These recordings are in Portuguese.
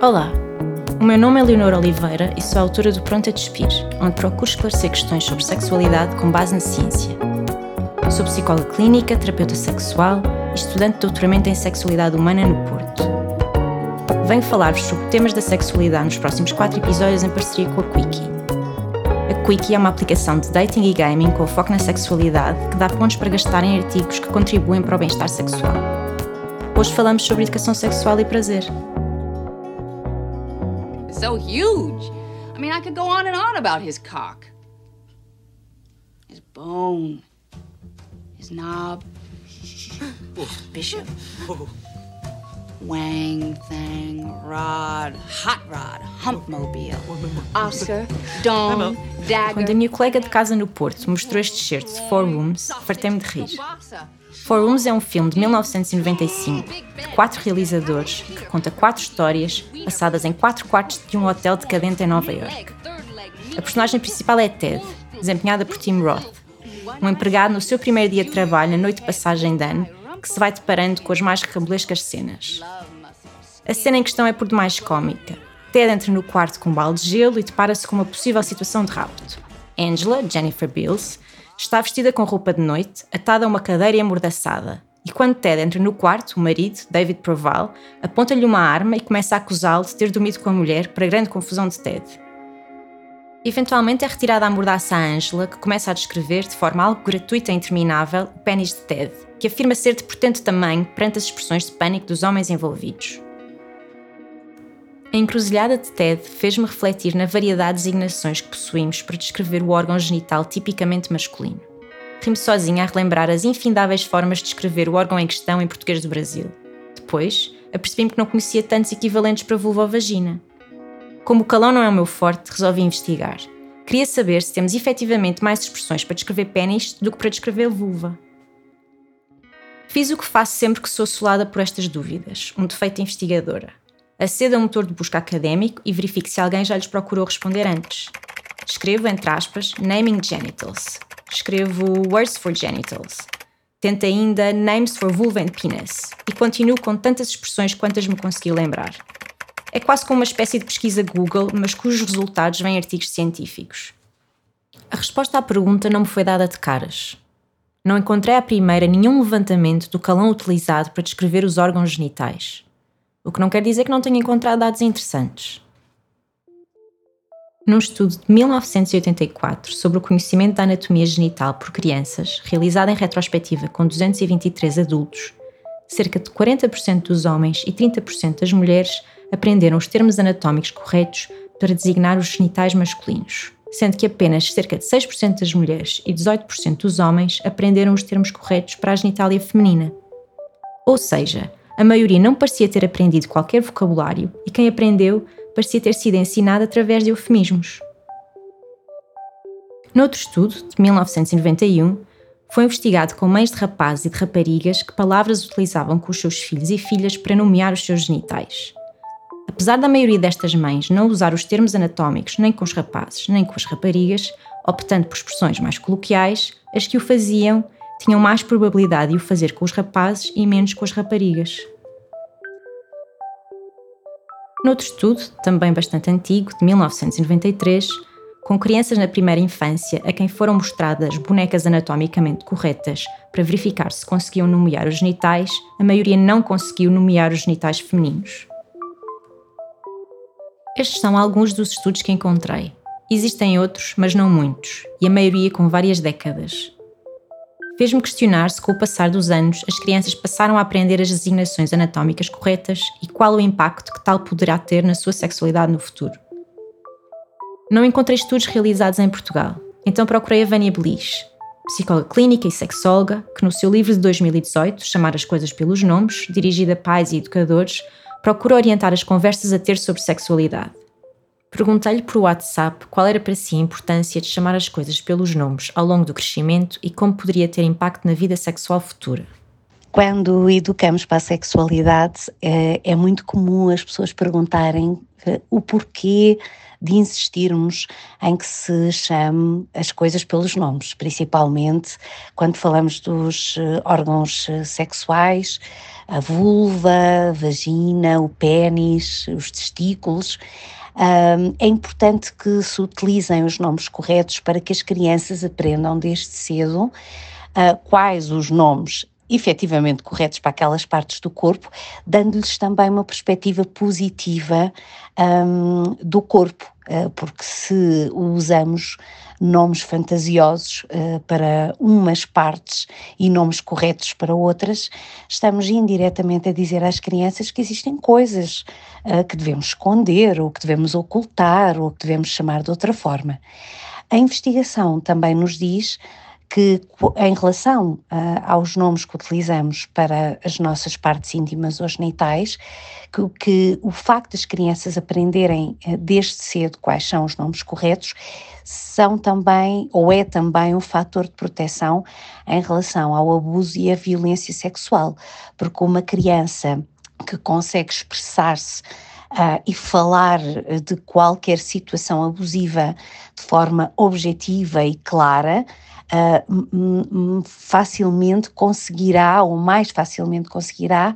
Olá, o meu nome é Leonor Oliveira e sou autora do Pronto a Despir, onde procuro esclarecer questões sobre sexualidade com base na ciência. Sou psicóloga clínica, terapeuta sexual e estudante de doutoramento em sexualidade humana no Porto. Venho falar-vos sobre temas da sexualidade nos próximos quatro episódios em parceria com a Quickie. A Quickie é uma aplicação de dating e gaming com foco na sexualidade que dá pontos para gastar em artigos que contribuem para o bem-estar sexual. Hoje falamos sobre educação sexual e prazer. so huge. I mean, I could go on and on about his cock. His bone. His knob. Bishop. Wang, Thang, Rod, Hot Rod, Humpmobile, Oscar, Dome, Dagger. Quando a minha colega de casa no Porto mostrou este excerto de Four Rooms, fartei-me de rir. Four Rooms é um filme de 1995 de quatro realizadores que conta quatro histórias passadas em quatro quartos de um hotel decadente em Nova York. A personagem principal é Ted, desempenhada por Tim Roth, um empregado no seu primeiro dia de trabalho na noite de passagem de ano que se vai deparando com as mais recabulescas cenas. A cena em questão é por demais cómica. Ted entra no quarto com um balde de gelo e depara-se com uma possível situação de rapto. Angela, Jennifer Bills, está vestida com roupa de noite, atada a uma cadeira e amordaçada. E quando Ted entra no quarto, o marido, David Proval, aponta-lhe uma arma e começa a acusá-lo de ter dormido com a mulher, para grande confusão de Ted. Eventualmente é retirada a mordaça a Angela, que começa a descrever, de forma algo gratuita e interminável, o pênis de Ted, que afirma ser de portento tamanho perante as expressões de pânico dos homens envolvidos. A encruzilhada de Ted fez-me refletir na variedade de designações que possuímos para descrever o órgão genital tipicamente masculino. Rimo sozinha a relembrar as infindáveis formas de descrever o órgão em questão em português do Brasil. Depois, apercebi-me que não conhecia tantos equivalentes para vulva ou vagina. Como o calão não é o meu forte, resolvi investigar. Queria saber se temos efetivamente mais expressões para descrever pênis do que para descrever vulva. Fiz o que faço sempre que sou assolada por estas dúvidas, um defeito investigadora. Aceda a um motor de busca académico e verifique se alguém já lhes procurou responder antes. Escrevo, entre aspas, naming genitals. Escrevo words for genitals. Tento ainda names for vulva and penis. E continuo com tantas expressões quantas me consegui lembrar. É quase como uma espécie de pesquisa Google, mas cujos resultados vêm artigos científicos. A resposta à pergunta não me foi dada de caras. Não encontrei à primeira nenhum levantamento do calão utilizado para descrever os órgãos genitais. O que não quer dizer que não tenha encontrado dados interessantes. Num estudo de 1984 sobre o conhecimento da anatomia genital por crianças, realizado em retrospectiva com 223 adultos, cerca de 40% dos homens e 30% das mulheres aprenderam os termos anatómicos corretos para designar os genitais masculinos, sendo que apenas cerca de 6% das mulheres e 18% dos homens aprenderam os termos corretos para a genitália feminina. Ou seja, a maioria não parecia ter aprendido qualquer vocabulário e quem aprendeu parecia ter sido ensinado através de eufemismos. Noutro estudo, de 1991, foi investigado com mães de rapazes e de raparigas que palavras utilizavam com os seus filhos e filhas para nomear os seus genitais. Apesar da maioria destas mães não usar os termos anatómicos nem com os rapazes nem com as raparigas, optando por expressões mais coloquiais, as que o faziam tinham mais probabilidade de o fazer com os rapazes e menos com as raparigas. Noutro estudo, também bastante antigo, de 1993, com crianças na primeira infância a quem foram mostradas bonecas anatomicamente corretas para verificar se conseguiam nomear os genitais, a maioria não conseguiu nomear os genitais femininos. Estes são alguns dos estudos que encontrei. Existem outros, mas não muitos, e a maioria com várias décadas. Fez-me questionar se, com o passar dos anos, as crianças passaram a aprender as designações anatómicas corretas e qual o impacto que tal poderá ter na sua sexualidade no futuro. Não encontrei estudos realizados em Portugal, então procurei a Vânia Belis, psicóloga clínica e sexóloga, que no seu livro de 2018, Chamar as Coisas pelos Nomes, dirigido a pais e educadores, procura orientar as conversas a ter sobre sexualidade. Perguntei-lhe por WhatsApp qual era para si a importância de chamar as coisas pelos nomes ao longo do crescimento e como poderia ter impacto na vida sexual futura. Quando educamos para a sexualidade, é, é muito comum as pessoas perguntarem eh, o porquê de insistirmos em que se chame as coisas pelos nomes, principalmente quando falamos dos eh, órgãos eh, sexuais, a vulva, a vagina, o pênis, os testículos. É importante que se utilizem os nomes corretos para que as crianças aprendam desde cedo uh, quais os nomes efetivamente corretos para aquelas partes do corpo, dando-lhes também uma perspectiva positiva um, do corpo, uh, porque se usamos nomes fantasiosos uh, para umas partes e nomes corretos para outras, estamos indiretamente a dizer às crianças que existem coisas uh, que devemos esconder, ou que devemos ocultar, ou que devemos chamar de outra forma. A investigação também nos diz que, em relação uh, aos nomes que utilizamos para as nossas partes íntimas ou genitais, que, que o facto das crianças aprenderem uh, desde cedo quais são os nomes corretos são também, ou é também, um fator de proteção em relação ao abuso e à violência sexual, porque uma criança que consegue expressar-se Uh, e falar de qualquer situação abusiva de forma objetiva e clara, uh, facilmente conseguirá, ou mais facilmente conseguirá,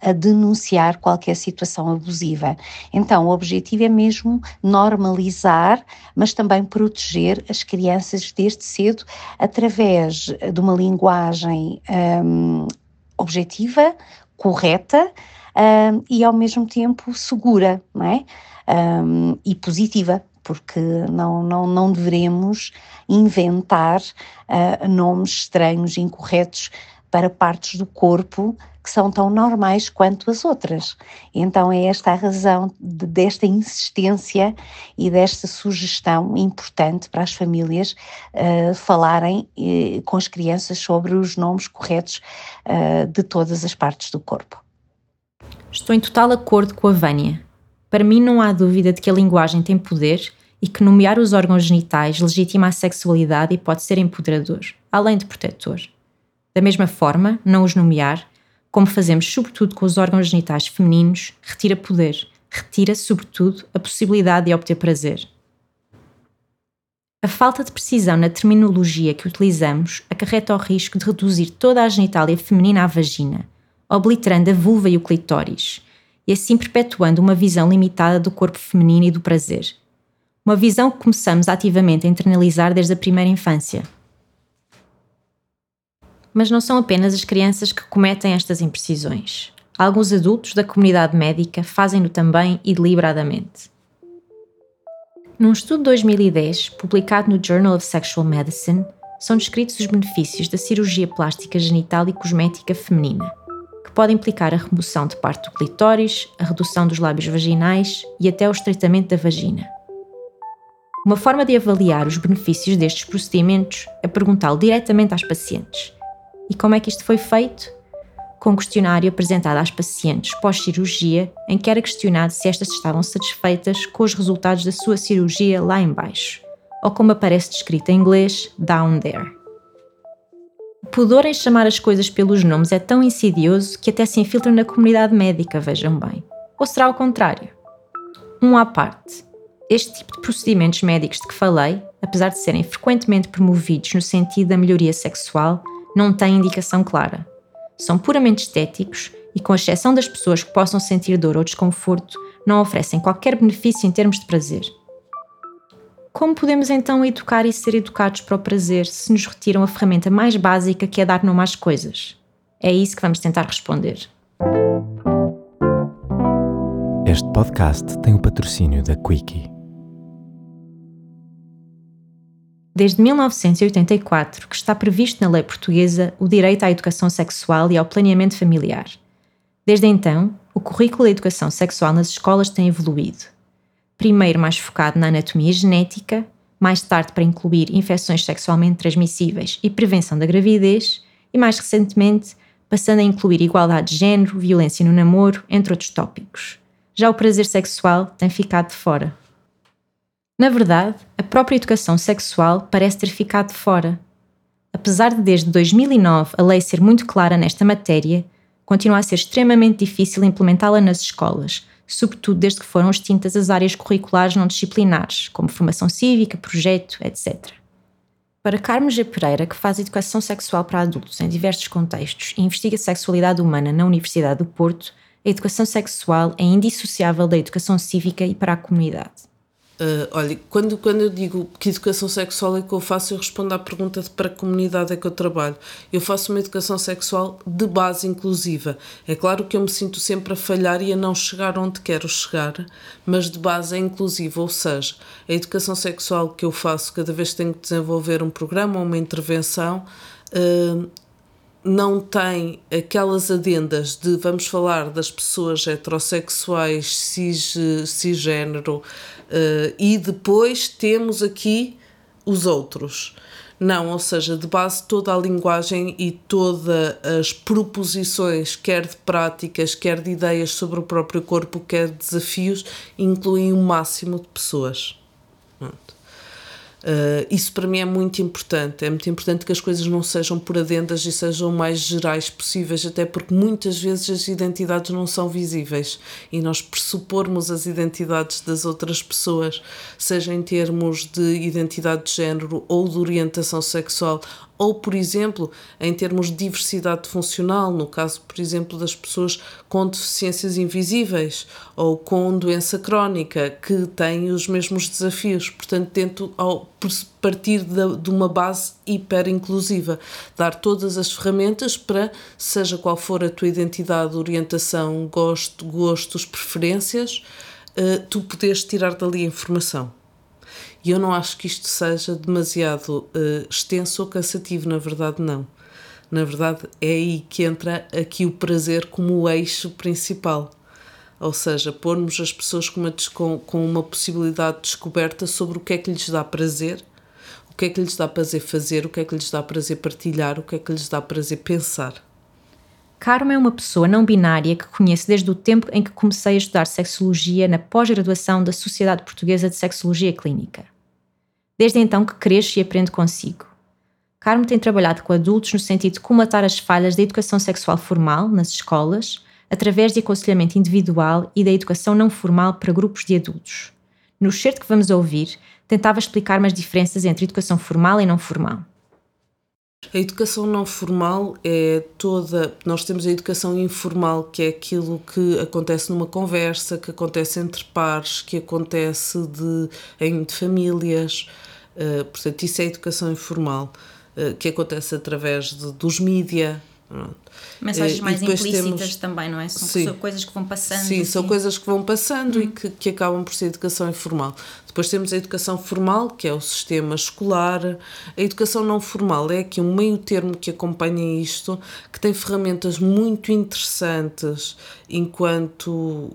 a denunciar qualquer situação abusiva. Então, o objetivo é mesmo normalizar, mas também proteger as crianças desde cedo através de uma linguagem um, objetiva, correta um, e ao mesmo tempo segura, não é? Um, e positiva, porque não, não, não devemos inventar uh, nomes estranhos, incorretos para partes do corpo que são tão normais quanto as outras. Então é esta a razão de, desta insistência e desta sugestão importante para as famílias uh, falarem uh, com as crianças sobre os nomes corretos uh, de todas as partes do corpo. Estou em total acordo com a Vânia. Para mim, não há dúvida de que a linguagem tem poder e que nomear os órgãos genitais legitima a sexualidade e pode ser empoderador, além de protetor. Da mesma forma, não os nomear, como fazemos sobretudo com os órgãos genitais femininos, retira poder, retira, sobretudo, a possibilidade de obter prazer. A falta de precisão na terminologia que utilizamos acarreta o risco de reduzir toda a genitália feminina à vagina, obliterando a vulva e o clitóris, e assim perpetuando uma visão limitada do corpo feminino e do prazer. Uma visão que começamos ativamente a internalizar desde a primeira infância. Mas não são apenas as crianças que cometem estas imprecisões. Alguns adultos da comunidade médica fazem-no também e deliberadamente. Num estudo de 2010, publicado no Journal of Sexual Medicine, são descritos os benefícios da cirurgia plástica genital e cosmética feminina pode implicar a remoção de parte do clitóris, a redução dos lábios vaginais e até o estreitamento da vagina. Uma forma de avaliar os benefícios destes procedimentos é perguntá-lo diretamente às pacientes. E como é que isto foi feito? Com um questionário apresentado às pacientes pós-cirurgia, em que era questionado se estas estavam satisfeitas com os resultados da sua cirurgia lá embaixo, ou como aparece descrito em inglês, down there. Pudor em chamar as coisas pelos nomes é tão insidioso que até se infiltra na comunidade médica, vejam bem. Ou será o contrário? Um à parte. Este tipo de procedimentos médicos de que falei, apesar de serem frequentemente promovidos no sentido da melhoria sexual, não têm indicação clara. São puramente estéticos e, com exceção das pessoas que possam sentir dor ou desconforto, não oferecem qualquer benefício em termos de prazer. Como podemos então educar e ser educados para o prazer se nos retiram a ferramenta mais básica que é dar nome às coisas? É isso que vamos tentar responder. Este podcast tem o patrocínio da Quickie. Desde 1984 que está previsto na lei portuguesa o direito à educação sexual e ao planeamento familiar. Desde então, o currículo da educação sexual nas escolas tem evoluído primeiro mais focado na anatomia genética, mais tarde para incluir infecções sexualmente transmissíveis e prevenção da gravidez, e mais recentemente passando a incluir igualdade de género, violência no namoro, entre outros tópicos. Já o prazer sexual tem ficado de fora. Na verdade, a própria educação sexual parece ter ficado de fora. Apesar de desde 2009 a lei ser muito clara nesta matéria, continua a ser extremamente difícil implementá-la nas escolas, sobretudo desde que foram extintas as áreas curriculares não disciplinares, como formação cívica, projeto, etc. Para Carmo G. Pereira, que faz educação sexual para adultos em diversos contextos e investiga sexualidade humana na Universidade do Porto, a educação sexual é indissociável da educação cívica e para a comunidade. Uh, olha, quando, quando eu digo que educação sexual é que eu faço, eu respondo à pergunta de para que comunidade é que eu trabalho. Eu faço uma educação sexual de base inclusiva. É claro que eu me sinto sempre a falhar e a não chegar onde quero chegar, mas de base é inclusiva, ou seja, a educação sexual que eu faço cada vez que tenho que desenvolver um programa ou uma intervenção. Uh, não tem aquelas adendas de vamos falar das pessoas heterossexuais, cis, cisgênero, uh, e depois temos aqui os outros. Não, ou seja, de base toda a linguagem e todas as proposições, quer de práticas, quer de ideias sobre o próprio corpo, quer de desafios, incluem o máximo de pessoas. Uh, isso para mim é muito importante. É muito importante que as coisas não sejam por adendas e sejam o mais gerais possíveis, até porque muitas vezes as identidades não são visíveis e nós pressupormos as identidades das outras pessoas, seja em termos de identidade de género ou de orientação sexual ou, por exemplo, em termos de diversidade funcional, no caso, por exemplo, das pessoas com deficiências invisíveis ou com doença crónica, que têm os mesmos desafios. Portanto, tento ao partir de, uma base hiper inclusiva, dar todas as ferramentas para, seja qual for a tua identidade, orientação, gosto, gostos, preferências, uh, tu poderes tirar dali a informação. E eu não acho que isto seja demasiado uh, extenso ou cansativo, na verdade, não. Na verdade, é aí que entra aqui o prazer como o eixo principal. Ou seja, pormos as pessoas com uma, com, uma possibilidade de descoberta sobre o que é que lhes dá prazer, o que é que lhes dá prazer fazer, o que é que lhes dá prazer partilhar, o que é que lhes dá prazer pensar. Carmo é uma pessoa não binária que conheço desde o tempo em que comecei a estudar sexologia na pós-graduação da Sociedade Portuguesa de Sexologia Clínica. Desde então que cresço e aprendo consigo. Carmo tem trabalhado com adultos no sentido de comatar as falhas da educação sexual formal nas escolas, através de aconselhamento individual e da educação não formal para grupos de adultos. No certo que vamos ouvir, tentava explicar-me as diferenças entre educação formal e não formal. A educação não formal é toda. Nós temos a educação informal, que é aquilo que acontece numa conversa, que acontece entre pares, que acontece de, em de famílias. Uh, portanto, isso é educação informal, uh, que acontece através de, dos mídia. Mensagens mais implícitas temos, também, não é? São sim, coisas que vão passando. Sim, assim. são coisas que vão passando hum. e que, que acabam por ser educação informal. Depois temos a educação formal, que é o sistema escolar. A educação não formal é aqui um meio termo que acompanha isto, que tem ferramentas muito interessantes enquanto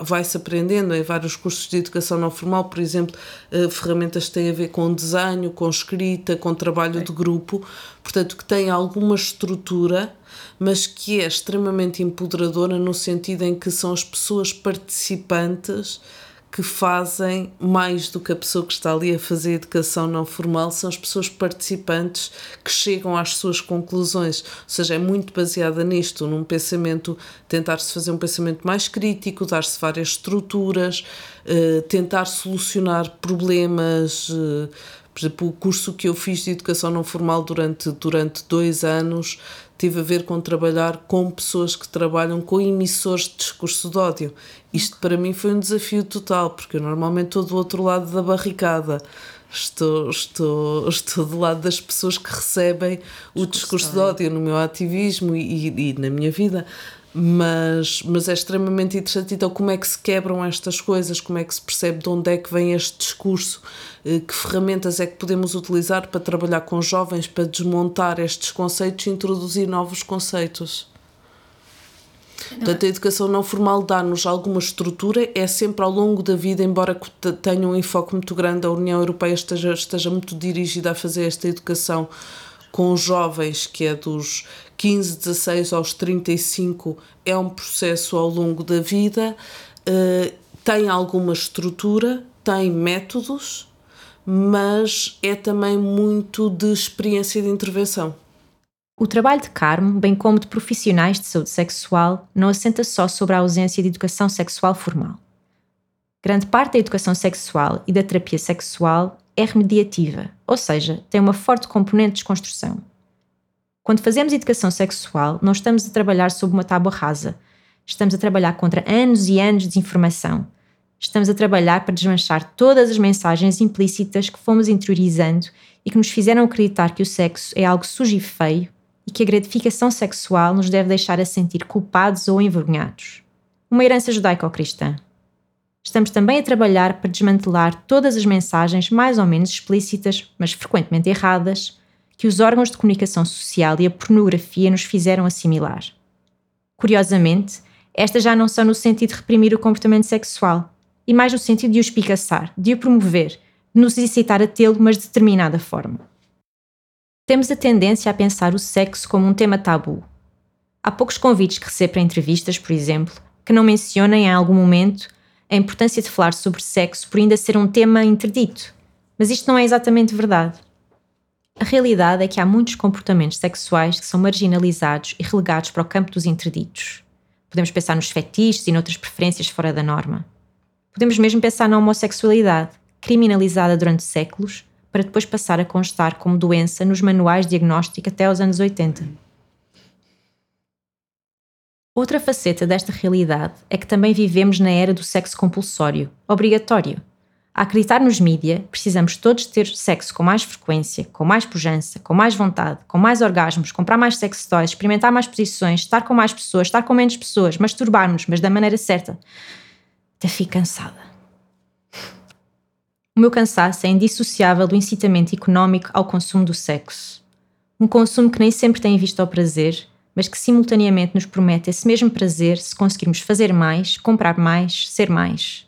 vai-se aprendendo em vários cursos de educação não formal, por exemplo, eh, ferramentas que têm a ver com desenho, com escrita, com trabalho de grupo, portanto, que tem alguma estrutura mas que é extremamente empoderadora no sentido em que são as pessoas participantes que fazem mais do que a pessoa que está ali a fazer educação não formal, são as pessoas participantes que chegam às suas conclusões. Ou seja, é muito baseada nisto, num pensamento, tentar-se fazer um pensamento mais crítico, dar-se várias estruturas, uh, tentar solucionar problemas. Uh, por exemplo, o curso que eu fiz de educação não formal durante, durante dois anos teve a ver com trabalhar com pessoas que trabalham com emissores de discurso de ódio. Isto para mim foi um desafio total, porque eu normalmente estou do outro lado da barricada. Estou, estou, estou do lado das pessoas que recebem o discurso de ódio no meu ativismo e, e, e na minha vida mas, mas é extremamente interessante. Então, como é que se quebram estas coisas? Como é que se percebe de onde é que vem este discurso? Eh, que ferramentas é que podemos utilizar para trabalhar com jovens, para desmontar estes conceitos e introduzir novos conceitos? Portanto, a educação não formal dá-nos alguma estrutura, é sempre ao longo da vida, embora tenha um enfoque muito grande, a União Europeia esteja, esteja muito dirigida a fazer esta educação com jovens, que é dos 15, 16 aos 35, é um processo ao longo da vida, uh, tem alguma estrutura, tem métodos, mas é também muito de experiência de intervenção. O trabalho de Carmo, bem como de profissionais de saúde sexual, não assenta só sobre a ausência de educação sexual formal. Grande parte da educação sexual e da terapia sexual é remediativa, ou seja, tem uma forte componente de desconstrução. Quando fazemos educação sexual, não estamos a trabalhar sob uma tábua rasa. Estamos a trabalhar contra anos e anos de desinformação. Estamos a trabalhar para desmanchar todas as mensagens implícitas que fomos interiorizando e que nos fizeram acreditar que o sexo é algo sujo e feio e que a gratificação sexual nos deve deixar a sentir culpados ou envergonhados. Uma herança judaico-cristã. Estamos também a trabalhar para desmantelar todas as mensagens mais ou menos explícitas, mas frequentemente erradas, que os órgãos de comunicação social e a pornografia nos fizeram assimilar. Curiosamente, estas já não são no sentido de reprimir o comportamento sexual, e mais no sentido de o espicaçar, de o promover, de nos incitar a tê-lo, mas de determinada forma. Temos a tendência a pensar o sexo como um tema tabu. Há poucos convites que recebo para entrevistas, por exemplo, que não mencionem em algum momento a importância de falar sobre sexo por ainda ser um tema interdito. Mas isto não é exatamente verdade. A realidade é que há muitos comportamentos sexuais que são marginalizados e relegados para o campo dos interditos. Podemos pensar nos fetiches e noutras preferências fora da norma. Podemos mesmo pensar na homossexualidade, criminalizada durante séculos, para depois passar a constar como doença nos manuais de diagnóstico até aos anos 80. Outra faceta desta realidade é que também vivemos na era do sexo compulsório, obrigatório a acreditar nos mídia, precisamos todos ter sexo com mais frequência, com mais pujança, com mais vontade, com mais orgasmos, comprar mais sex toys, experimentar mais posições, estar com mais pessoas, estar com menos pessoas, masturbar-nos, mas da maneira certa. Até fico cansada. O meu cansaço é indissociável do incitamento económico ao consumo do sexo. Um consumo que nem sempre tem vista ao prazer, mas que simultaneamente nos promete esse mesmo prazer se conseguirmos fazer mais, comprar mais, ser mais.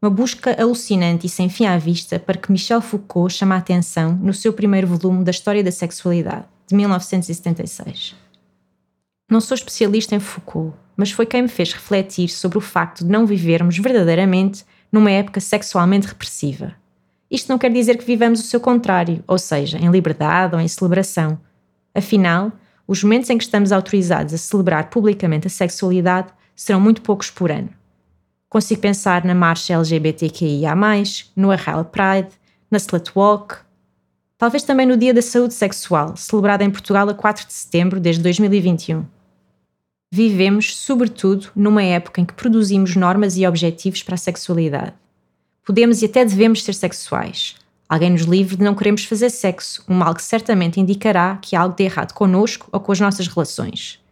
Uma busca alucinante e sem fim à vista para que Michel Foucault chame a atenção no seu primeiro volume da História da Sexualidade, de 1976. Não sou especialista em Foucault, mas foi quem me fez refletir sobre o facto de não vivermos verdadeiramente numa época sexualmente repressiva. Isto não quer dizer que vivamos o seu contrário, ou seja, em liberdade ou em celebração. Afinal, os momentos em que estamos autorizados a celebrar publicamente a sexualidade serão muito poucos por ano. Consigo pensar na marcha LGBTQIA, no Arral Pride, na Slut Walk, talvez também no Dia da Saúde Sexual, celebrado em Portugal a 4 de setembro desde 2021. Vivemos, sobretudo, numa época em que produzimos normas e objetivos para a sexualidade. Podemos e até devemos ser sexuais. Alguém nos livre de não queremos fazer sexo, um mal que certamente indicará que há algo de errado connosco ou com as nossas relações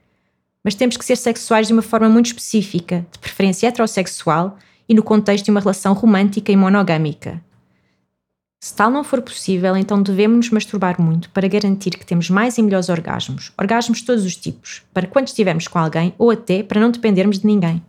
mas temos que ser sexuais de uma forma muito específica, de preferência heterossexual e no contexto de uma relação romântica e monogâmica. Se tal não for possível, então devemos nos masturbar muito para garantir que temos mais e melhores orgasmos, orgasmos de todos os tipos, para quando estivermos com alguém ou até para não dependermos de ninguém.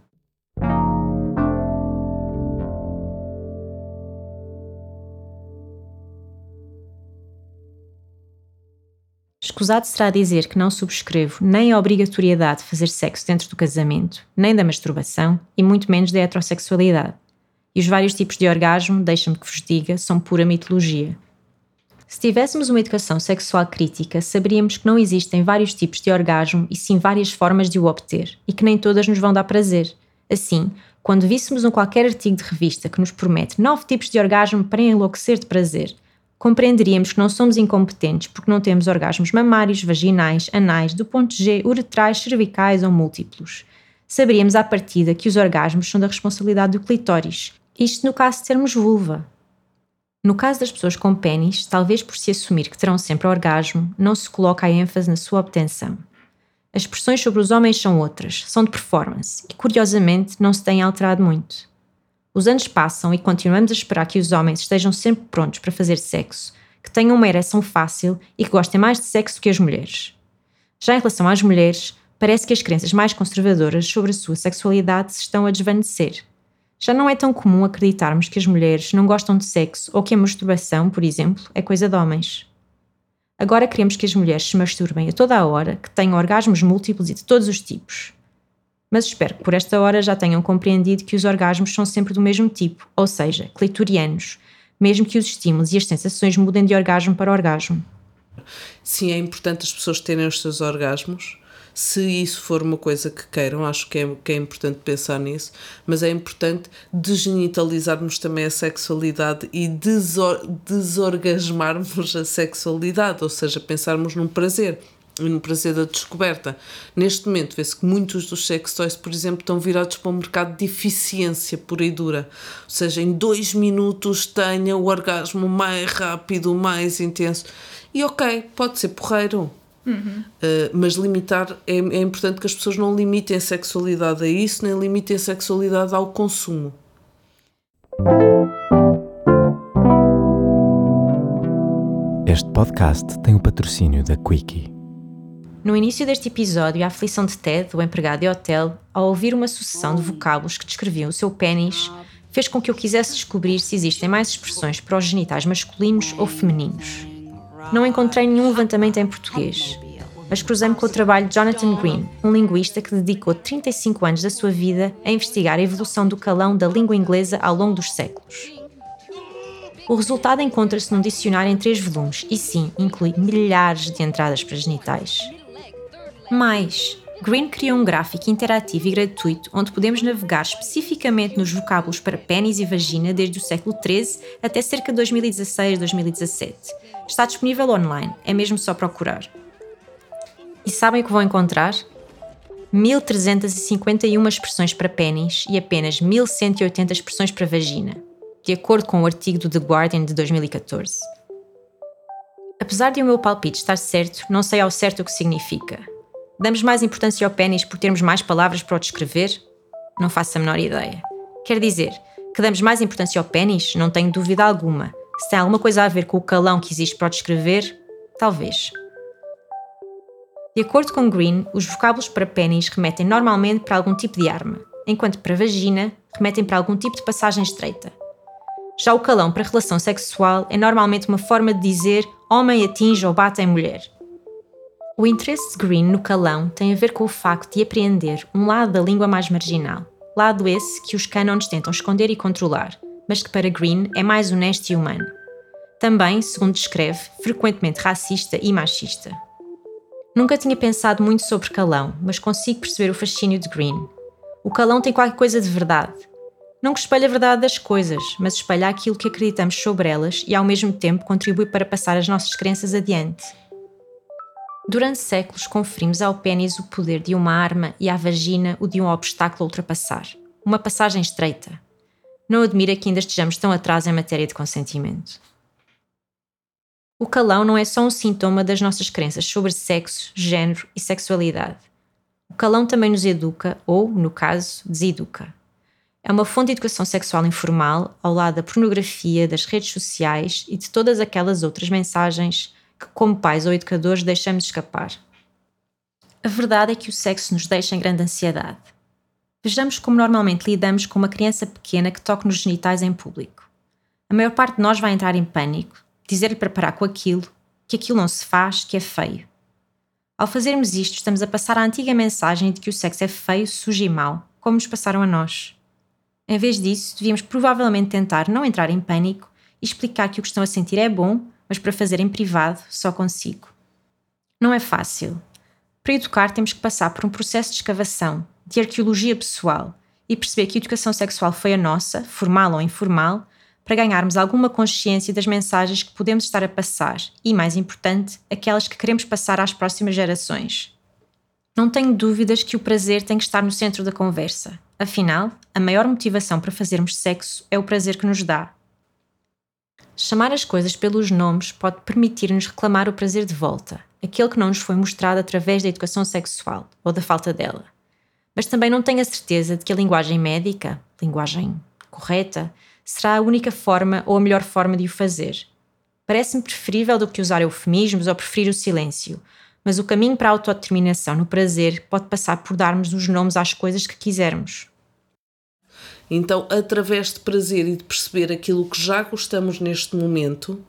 Escusado será dizer que não subscrevo nem a obrigatoriedade de fazer sexo dentro do casamento, nem da masturbação e muito menos da heterossexualidade. E os vários tipos de orgasmo, deixa-me que vos diga, são pura mitologia. Se tivéssemos uma educação sexual crítica, saberíamos que não existem vários tipos de orgasmo e sim várias formas de o obter, e que nem todas nos vão dar prazer. Assim, quando víssemos um qualquer artigo de revista que nos promete nove tipos de orgasmo para enlouquecer de prazer, compreenderíamos que não somos incompetentes porque não temos orgasmos mamários, vaginais, anais, do ponto G, uretrais, cervicais ou múltiplos. Saberíamos à partida que os orgasmos são da responsabilidade do clitóris, isto no caso de termos vulva. No caso das pessoas com pênis, talvez por se assumir que terão sempre orgasmo, não se coloca a ênfase na sua obtenção. As pressões sobre os homens são outras, são de performance, e curiosamente não se têm alterado muito. Os anos passam e continuamos a esperar que os homens estejam sempre prontos para fazer sexo, que tenham uma ereção fácil e que gostem mais de sexo que as mulheres. Já em relação às mulheres, parece que as crenças mais conservadoras sobre a sua sexualidade se estão a desvanecer. Já não é tão comum acreditarmos que as mulheres não gostam de sexo ou que a masturbação, por exemplo, é coisa de homens. Agora queremos que as mulheres se masturbem a toda a hora, que tenham orgasmos múltiplos e de todos os tipos mas espero que por esta hora já tenham compreendido que os orgasmos são sempre do mesmo tipo, ou seja, clitorianos, mesmo que os estímulos e as sensações mudem de orgasmo para orgasmo. Sim, é importante as pessoas terem os seus orgasmos. Se isso for uma coisa que queiram, acho que é, que é importante pensar nisso, mas é importante desgenitalizarmos também a sexualidade e desor desorgasmarmos a sexualidade, ou seja, pensarmos num prazer no prazer da descoberta. Neste momento, vê-se que muitos dos sex toys, por exemplo, estão virados para um mercado de eficiência pura e dura. Ou seja, em dois minutos tenha o orgasmo mais rápido, mais intenso. E ok, pode ser porreiro. Uhum. Uh, mas limitar é, é importante que as pessoas não limitem a sexualidade a isso, nem limitem a sexualidade ao consumo. Este podcast tem o patrocínio da Quickie. No início deste episódio, a aflição de Ted, o empregado de hotel, ao ouvir uma sucessão de vocábulos que descreviam o seu pênis, fez com que eu quisesse descobrir se existem mais expressões para os genitais masculinos ou femininos. Não encontrei nenhum levantamento em português, mas cruzei-me com o trabalho de Jonathan Green, um linguista que dedicou 35 anos da sua vida a investigar a evolução do calão da língua inglesa ao longo dos séculos. O resultado encontra-se num dicionário em três volumes e, sim, inclui milhares de entradas para genitais. Mais, Green criou um gráfico interativo e gratuito onde podemos navegar especificamente nos vocábulos para pênis e vagina desde o século XIII até cerca de 2016-2017. Está disponível online, é mesmo só procurar. E sabem o que vão encontrar? 1351 expressões para pênis e apenas 1180 expressões para vagina, de acordo com o artigo do The Guardian de 2014. Apesar de o meu palpite estar certo, não sei ao certo o que significa. Damos mais importância ao pênis por termos mais palavras para o descrever? Não faço a menor ideia. Quer dizer, que damos mais importância ao pênis? Não tenho dúvida alguma. Se tem alguma coisa a ver com o calão que existe para o descrever? Talvez. De acordo com Green, os vocábulos para pênis remetem normalmente para algum tipo de arma, enquanto para vagina remetem para algum tipo de passagem estreita. Já o calão para relação sexual é normalmente uma forma de dizer homem atinge ou bate em mulher. O interesse de Green no calão tem a ver com o facto de apreender um lado da língua mais marginal, lado esse que os cânones tentam esconder e controlar, mas que para Green é mais honesto e humano. Também, segundo descreve, frequentemente racista e machista. Nunca tinha pensado muito sobre calão, mas consigo perceber o fascínio de Green. O calão tem qualquer coisa de verdade. Não que espelhe a verdade das coisas, mas espelha aquilo que acreditamos sobre elas e ao mesmo tempo contribui para passar as nossas crenças adiante. Durante séculos conferimos ao pênis o poder de uma arma e à vagina o de um obstáculo a ultrapassar. Uma passagem estreita. Não admira que ainda estejamos tão atrás em matéria de consentimento. O calão não é só um sintoma das nossas crenças sobre sexo, género e sexualidade. O calão também nos educa, ou, no caso, deseduca. É uma fonte de educação sexual informal, ao lado da pornografia, das redes sociais e de todas aquelas outras mensagens que, como pais ou educadores, deixamos escapar. A verdade é que o sexo nos deixa em grande ansiedade. Vejamos como normalmente lidamos com uma criança pequena que toca nos genitais em público. A maior parte de nós vai entrar em pânico, dizer-lhe para parar com aquilo, que aquilo não se faz, que é feio. Ao fazermos isto, estamos a passar a antiga mensagem de que o sexo é feio, sujo e mau, como nos passaram a nós. Em vez disso, devíamos provavelmente tentar não entrar em pânico e explicar que o que estão a sentir é bom mas para fazer em privado só consigo. Não é fácil. Para educar, temos que passar por um processo de escavação, de arqueologia pessoal e perceber que a educação sexual foi a nossa, formal ou informal, para ganharmos alguma consciência das mensagens que podemos estar a passar e, mais importante, aquelas que queremos passar às próximas gerações. Não tenho dúvidas que o prazer tem que estar no centro da conversa. Afinal, a maior motivação para fazermos sexo é o prazer que nos dá, Chamar as coisas pelos nomes pode permitir-nos reclamar o prazer de volta, aquele que não nos foi mostrado através da educação sexual ou da falta dela. Mas também não tenho a certeza de que a linguagem médica, linguagem correta, será a única forma ou a melhor forma de o fazer. Parece-me preferível do que usar eufemismos ou preferir o silêncio, mas o caminho para a autodeterminação no prazer pode passar por darmos os nomes às coisas que quisermos. Então, através de prazer e de perceber aquilo que já gostamos neste momento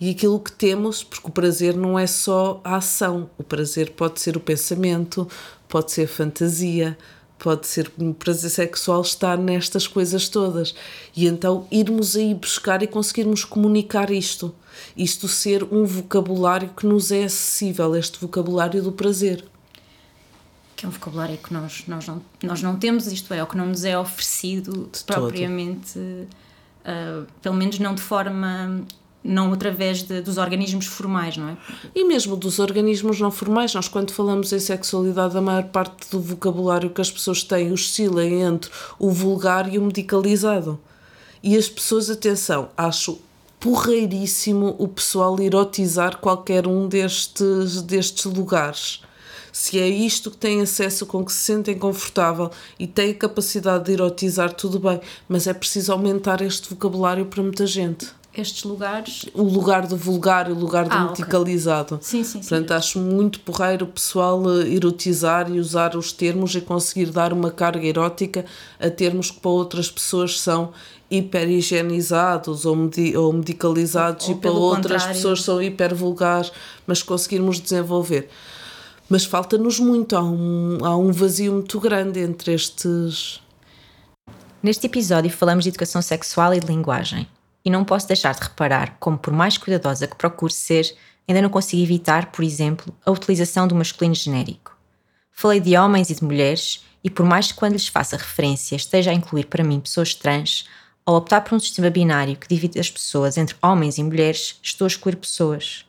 e aquilo que temos, porque o prazer não é só a ação, o prazer pode ser o pensamento, pode ser a fantasia, pode ser prazer sexual estar nestas coisas todas. E então irmos aí buscar e conseguirmos comunicar isto. Isto ser um vocabulário que nos é acessível, este vocabulário do prazer. Que é um vocabulário que nós, nós, não, nós não temos, isto é, o que não nos é oferecido de propriamente, uh, pelo menos não de forma não através de, dos organismos formais, não é? E mesmo dos organismos não formais, nós quando falamos em sexualidade, a maior parte do vocabulário que as pessoas têm oscila entre o vulgar e o medicalizado. E as pessoas, atenção, acho porreiríssimo o pessoal erotizar qualquer um destes, destes lugares. Se é isto que têm acesso, com que se sentem confortável e têm capacidade de erotizar, tudo bem, mas é preciso aumentar este vocabulário para muita gente estes lugares. O lugar do vulgar e o lugar do ah, medicalizado. Okay. Sim, sim, sim. Portanto, acho muito porreiro o pessoal eh, erotizar e usar os termos e conseguir dar uma carga erótica a termos que para outras pessoas são hiperhigienizados ou, medi ou medicalizados ou, ou e para outras contrário. pessoas são hiper vulgares, mas conseguirmos desenvolver. Mas falta-nos muito, há um, há um vazio muito grande entre estes. Neste episódio falamos de educação sexual e de linguagem. E não posso deixar de reparar como, por mais cuidadosa que procure ser, ainda não consigo evitar, por exemplo, a utilização do masculino genérico. Falei de homens e de mulheres, e por mais que quando lhes faça referência esteja a incluir para mim pessoas trans, ao optar por um sistema binário que divide as pessoas entre homens e mulheres, estou a excluir pessoas.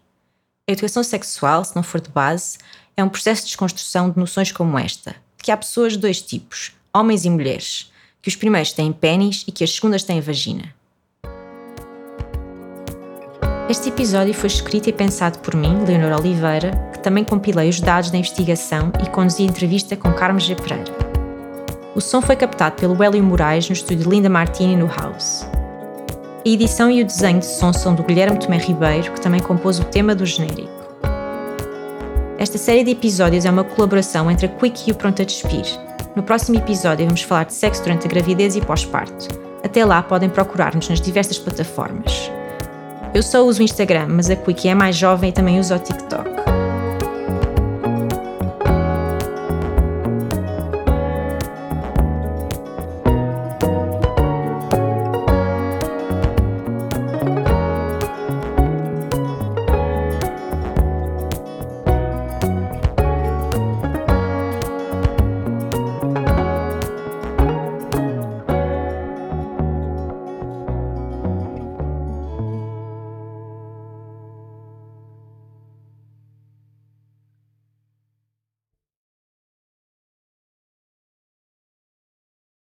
A educação sexual, se não for de base, é um processo de desconstrução de noções como esta, que há pessoas de dois tipos, homens e mulheres, que os primeiros têm pênis e que as segundas têm vagina. Este episódio foi escrito e pensado por mim, Leonor Oliveira, que também compilei os dados da investigação e conduzi a entrevista com Carlos G. Pereira. O som foi captado pelo Hélio Moraes no estúdio Linda Martini no House. A edição e o desenho de som são do Guilherme Tomé Ribeiro, que também compôs o tema do genérico. Esta série de episódios é uma colaboração entre a Quick e o Pronto a Despir. No próximo episódio vamos falar de sexo durante a gravidez e pós-parto. Até lá podem procurar-nos nas diversas plataformas. Eu só uso o Instagram, mas a Quickie é mais jovem e também usa o TikTok.